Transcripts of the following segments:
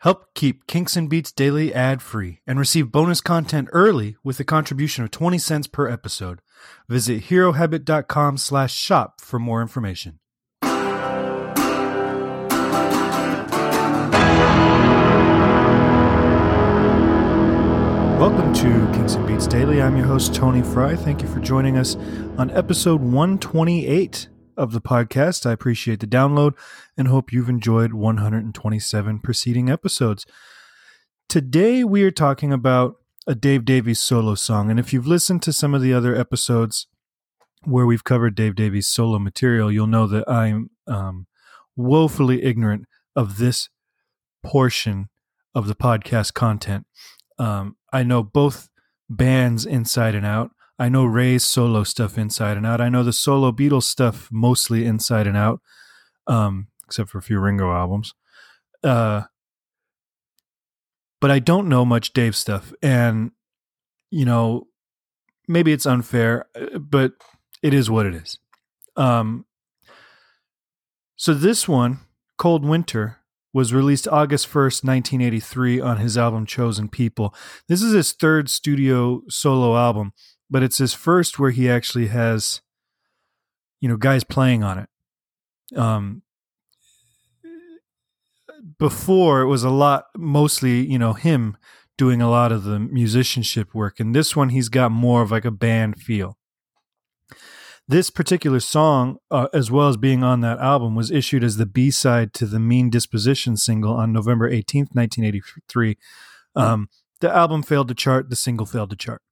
Help keep Kinks and Beats Daily ad free and receive bonus content early with a contribution of 20 cents per episode. Visit herohabit.com slash shop for more information. Welcome to Kinks and Beats Daily. I'm your host, Tony Fry. Thank you for joining us on episode 128 of the podcast. I appreciate the download and hope you've enjoyed 127 preceding episodes. Today, we are talking about a Dave Davies solo song. And if you've listened to some of the other episodes where we've covered Dave Davies solo material, you'll know that I'm um, woefully ignorant of this portion of the podcast content. Um, I know both bands inside and out. I know Ray's solo stuff inside and out. I know the solo Beatles stuff mostly inside and out, um, except for a few Ringo albums. Uh, but I don't know much Dave stuff, and you know, maybe it's unfair, uh, but it is what it is. Um, so this one, Cold Winter, was released August 1st, 1983 on his album Chosen People. This is his third studio solo album, but it's his first where he actually has you know guys playing on it. Um before it was a lot mostly, you know, him doing a lot of the musicianship work and this one he's got more of like a band feel this particular song, uh, as well as being on that album, was issued as the B side to the Mean Disposition single on November 18th, 1983. Um, the album failed to chart, the single failed to chart.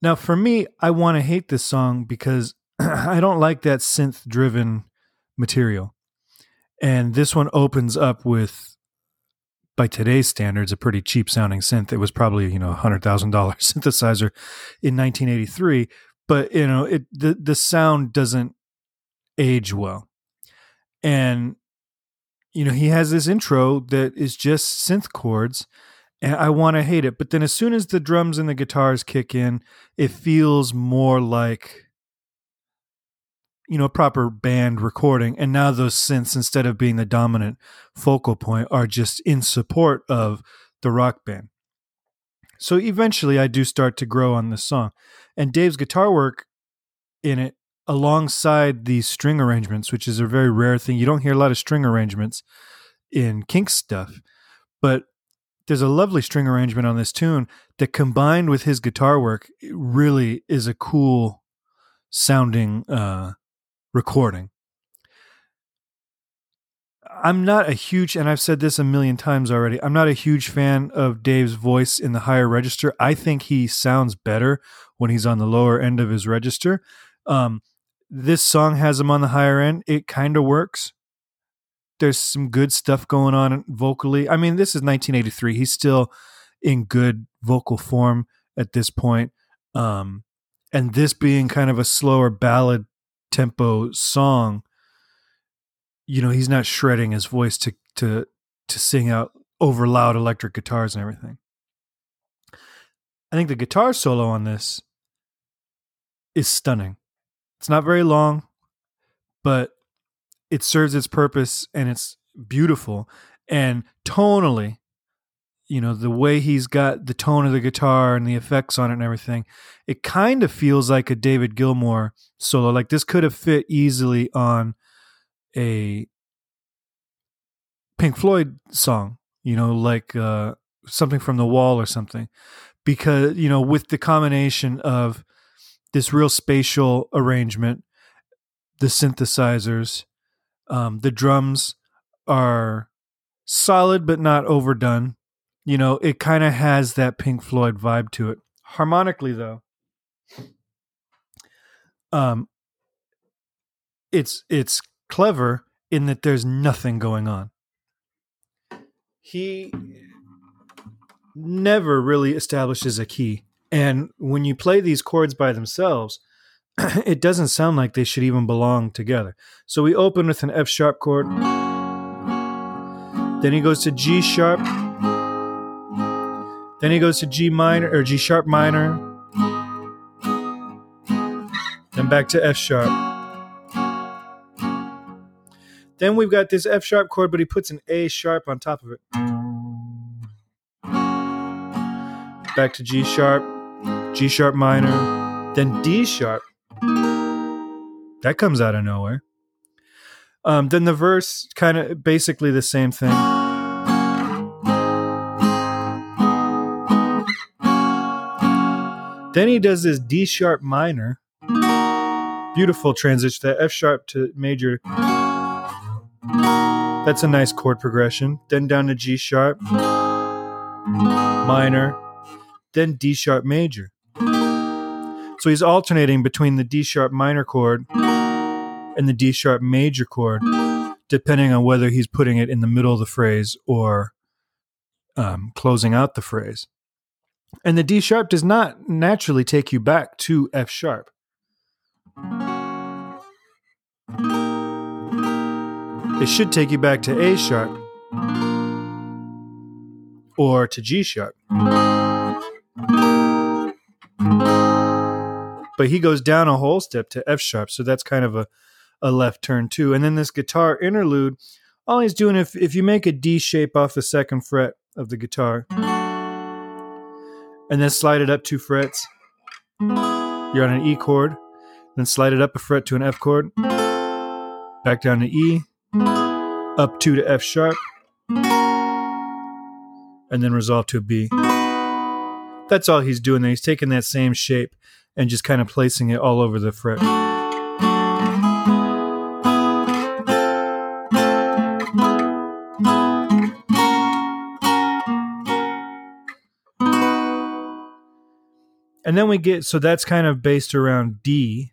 Now, for me, I want to hate this song because I don't like that synth driven material. And this one opens up with, by today's standards, a pretty cheap sounding synth. It was probably, you know, a $100,000 synthesizer in 1983 but you know it the the sound doesn't age well and you know he has this intro that is just synth chords and i want to hate it but then as soon as the drums and the guitars kick in it feels more like you know a proper band recording and now those synths instead of being the dominant focal point are just in support of the rock band so eventually i do start to grow on this song and Dave's guitar work in it alongside the string arrangements, which is a very rare thing. You don't hear a lot of string arrangements in Kink stuff, but there's a lovely string arrangement on this tune that combined with his guitar work really is a cool sounding uh, recording. I'm not a huge, and I've said this a million times already, I'm not a huge fan of Dave's voice in the higher register. I think he sounds better when he's on the lower end of his register. Um, this song has him on the higher end. It kind of works. There's some good stuff going on vocally. I mean, this is 1983. He's still in good vocal form at this point. Um, and this being kind of a slower ballad tempo song, you know, he's not shredding his voice to to to sing out over loud electric guitars and everything. I think the guitar solo on this is stunning. It's not very long, but it serves its purpose and it's beautiful. And tonally, you know, the way he's got the tone of the guitar and the effects on it and everything, it kind of feels like a David Gilmour solo. Like this could have fit easily on a Pink Floyd song, you know, like uh, something from the wall or something. Because, you know, with the combination of this real spatial arrangement, the synthesizers, um, the drums are solid but not overdone. You know, it kind of has that Pink Floyd vibe to it. Harmonically, though, um, it's it's clever in that there's nothing going on. He never really establishes a key. And when you play these chords by themselves, it doesn't sound like they should even belong together. So we open with an F sharp chord. Then he goes to G sharp. Then he goes to G minor or G sharp minor. Then back to F sharp. Then we've got this F sharp chord, but he puts an A sharp on top of it. Back to G sharp, G sharp minor, then D sharp. That comes out of nowhere. Um, then the verse kind of basically the same thing. Then he does this D sharp minor. Beautiful transition to F sharp to major. That's a nice chord progression. Then down to G sharp, minor, then D sharp major. So he's alternating between the D sharp minor chord and the D sharp major chord, depending on whether he's putting it in the middle of the phrase or um, closing out the phrase. And the D sharp does not naturally take you back to F sharp. It should take you back to A sharp or to G sharp. But he goes down a whole step to F sharp, so that's kind of a, a left turn too. And then this guitar interlude, all he's doing if if you make a D shape off the second fret of the guitar and then slide it up two frets, you're on an E chord, then slide it up a fret to an F chord, back down to E, up two to F sharp, and then resolve to a B. That's all he's doing there. He's taking that same shape and just kind of placing it all over the fret. And then we get, so that's kind of based around D,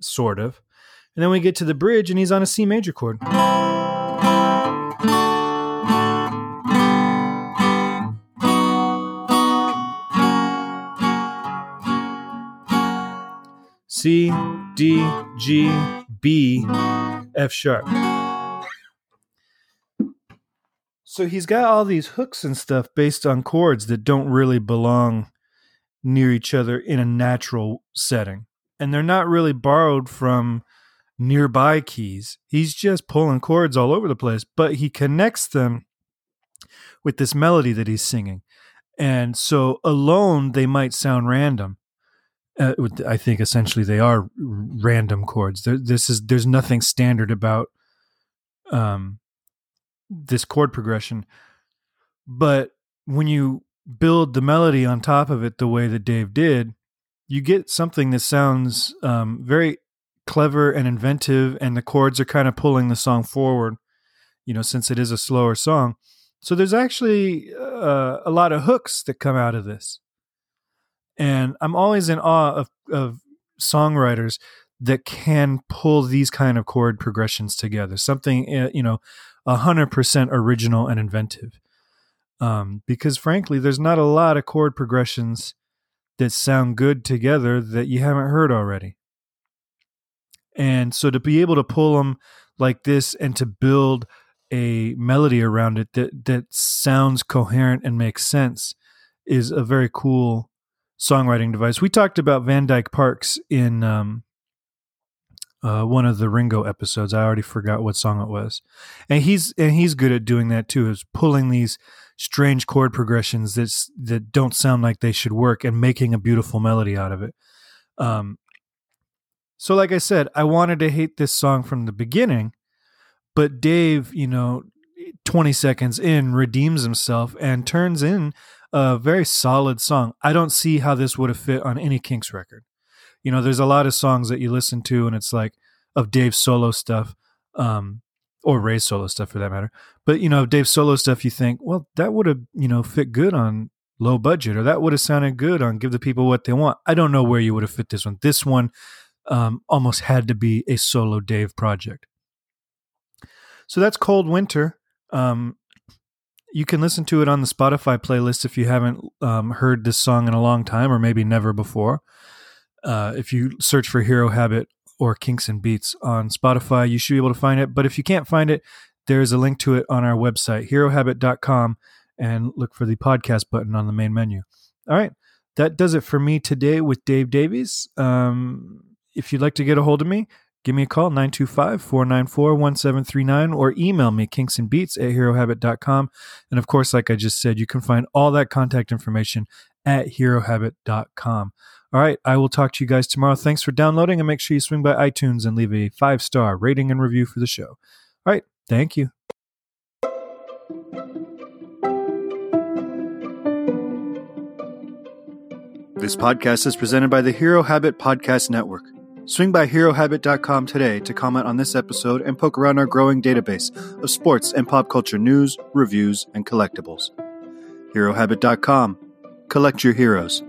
sort of. And then we get to the bridge and he's on a C major chord. C, D, G, B, F sharp. So he's got all these hooks and stuff based on chords that don't really belong near each other in a natural setting. And they're not really borrowed from nearby keys. He's just pulling chords all over the place, but he connects them with this melody that he's singing. And so alone, they might sound random. Uh, I think essentially they are random chords. There, this is there's nothing standard about um, this chord progression, but when you build the melody on top of it the way that Dave did, you get something that sounds um, very clever and inventive, and the chords are kind of pulling the song forward. You know, since it is a slower song, so there's actually uh, a lot of hooks that come out of this, and I'm always in awe of of songwriters that can pull these kind of chord progressions together. Something uh, you know, hundred percent original and inventive. Um, because frankly, there's not a lot of chord progressions that sound good together that you haven't heard already. And so to be able to pull them like this and to build a melody around it that that sounds coherent and makes sense is a very cool songwriting device. We talked about Van Dyke Parks in um, uh, one of the Ringo episodes. I already forgot what song it was, and he's and he's good at doing that too. Is pulling these strange chord progressions that that don't sound like they should work and making a beautiful melody out of it. Um, so, like I said, I wanted to hate this song from the beginning, but Dave, you know, 20 seconds in, redeems himself and turns in a very solid song. I don't see how this would have fit on any Kinks record. You know, there's a lot of songs that you listen to and it's like of Dave's solo stuff, um, or Ray's solo stuff for that matter. But, you know, Dave's solo stuff, you think, well, that would have, you know, fit good on low budget or that would have sounded good on Give the People What They Want. I don't know where you would have fit this one. This one, um, almost had to be a solo Dave project. So that's Cold Winter. Um, you can listen to it on the Spotify playlist if you haven't um, heard this song in a long time or maybe never before. Uh, if you search for Hero Habit or Kinks and Beats on Spotify, you should be able to find it. But if you can't find it, there's a link to it on our website, herohabit.com, and look for the podcast button on the main menu. All right. That does it for me today with Dave Davies. Um, if you'd like to get a hold of me, give me a call 925-494-1739 or email me kinksandbeats at herohabit.com and of course like i just said you can find all that contact information at herohabit.com all right i will talk to you guys tomorrow. Thanks for downloading and make sure you swing by itunes and leave a five star rating and review for the show. All right thank you. This podcast is presented by the hero habit podcast network Swing by HeroHabit.com today to comment on this episode and poke around our growing database of sports and pop culture news, reviews, and collectibles. HeroHabit.com. Collect your heroes.